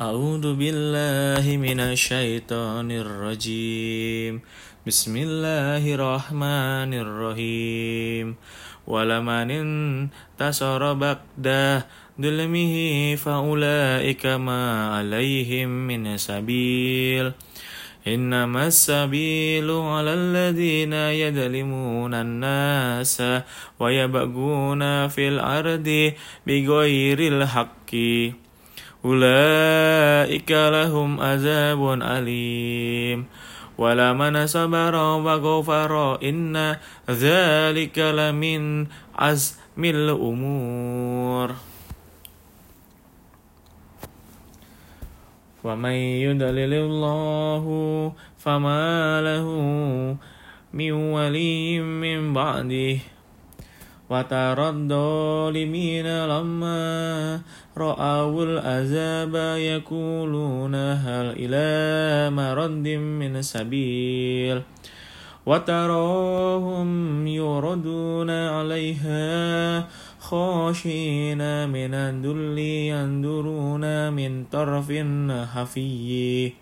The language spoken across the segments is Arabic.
أعوذ بالله من الشيطان الرجيم. بسم الله الرحمن الرحيم. ولمن انتصر بعد ظلمه فأولئك ما عليهم من سبيل. إنما السبيل على الذين يظلمون الناس ويبغون في الأرض بغير الحق. أولئك لهم عذاب أليم. ولمن صبر وغفر إن ذلك لمن عزم الأمور. ومن يدلل الله فما له من ولي من بعده. وترى الظالمين لما رأوا العذاب يقولون هل إلى مرد من سبيل وتراهم يردون عليها خاشين من الذل ينظرون من طرف خفي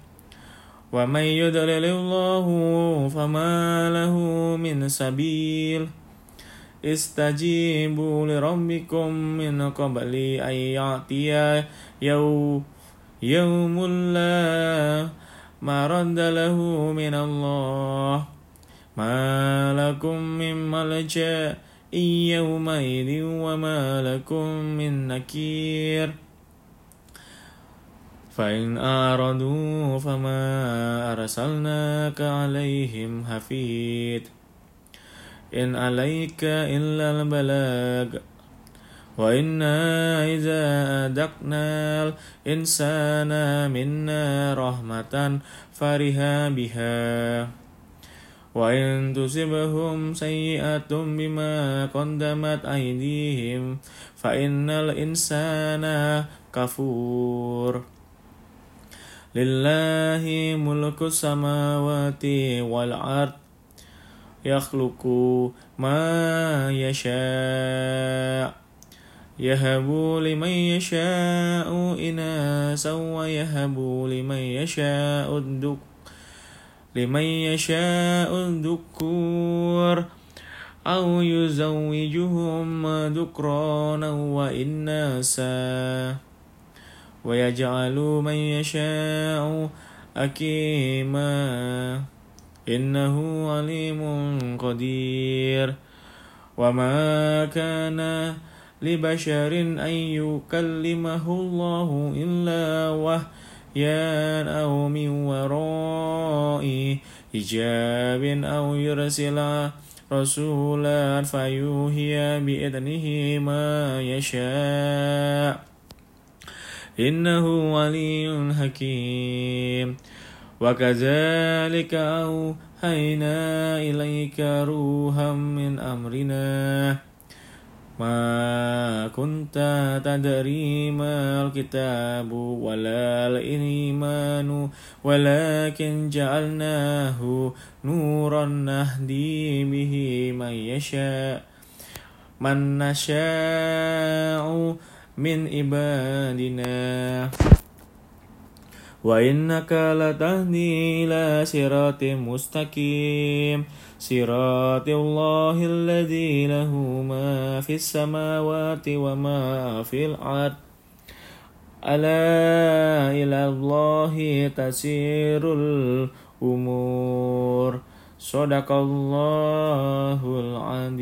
ومن يضلل الله فما له من سبيل. استجيبوا لربكم من قبل أن يأتي يوم يوم لا مرد له من الله. ما لكم من ملجأ يومئذ وما لكم من نكير. فإن أعرضوا فما أرسلناك عليهم حفيظ. إن عليك إلا البلاغ. وإنا إذا أدقنا الإنسان منا رحمة فرها بها. وإن تصبهم سيئة بما قدمت أيديهم فإن الإنسان كفور. لله ملك السماوات والأرض يخلق ما يشاء يهب لمن يشاء إناسا ويهب لمن يشاء الذكر لمن يشاء الذكور أو يزوجهم ذكرانا وإناسا ويجعل من يشاء أكيما. إنه عليم قدير. وما كان لبشر أن يكلمه الله إلا وحيا أو من وراء حجاب أو يرسل رسولا فيوهي بإذنه ما يشاء. إنه ولي حكيم. وكذلك أوحينا إليك روحا من أمرنا. ما كنت تدري ما الكتاب ولا الإيمان ولكن جعلناه نورا نهدي به من يشاء. من نشاء من عبادنا. وإنك لتهدي إلى صراط مستقيم. صراط الله الذي له ما في السماوات وما في الأرض. ألا إلى الله تسير الأمور. صدق الله العظيم.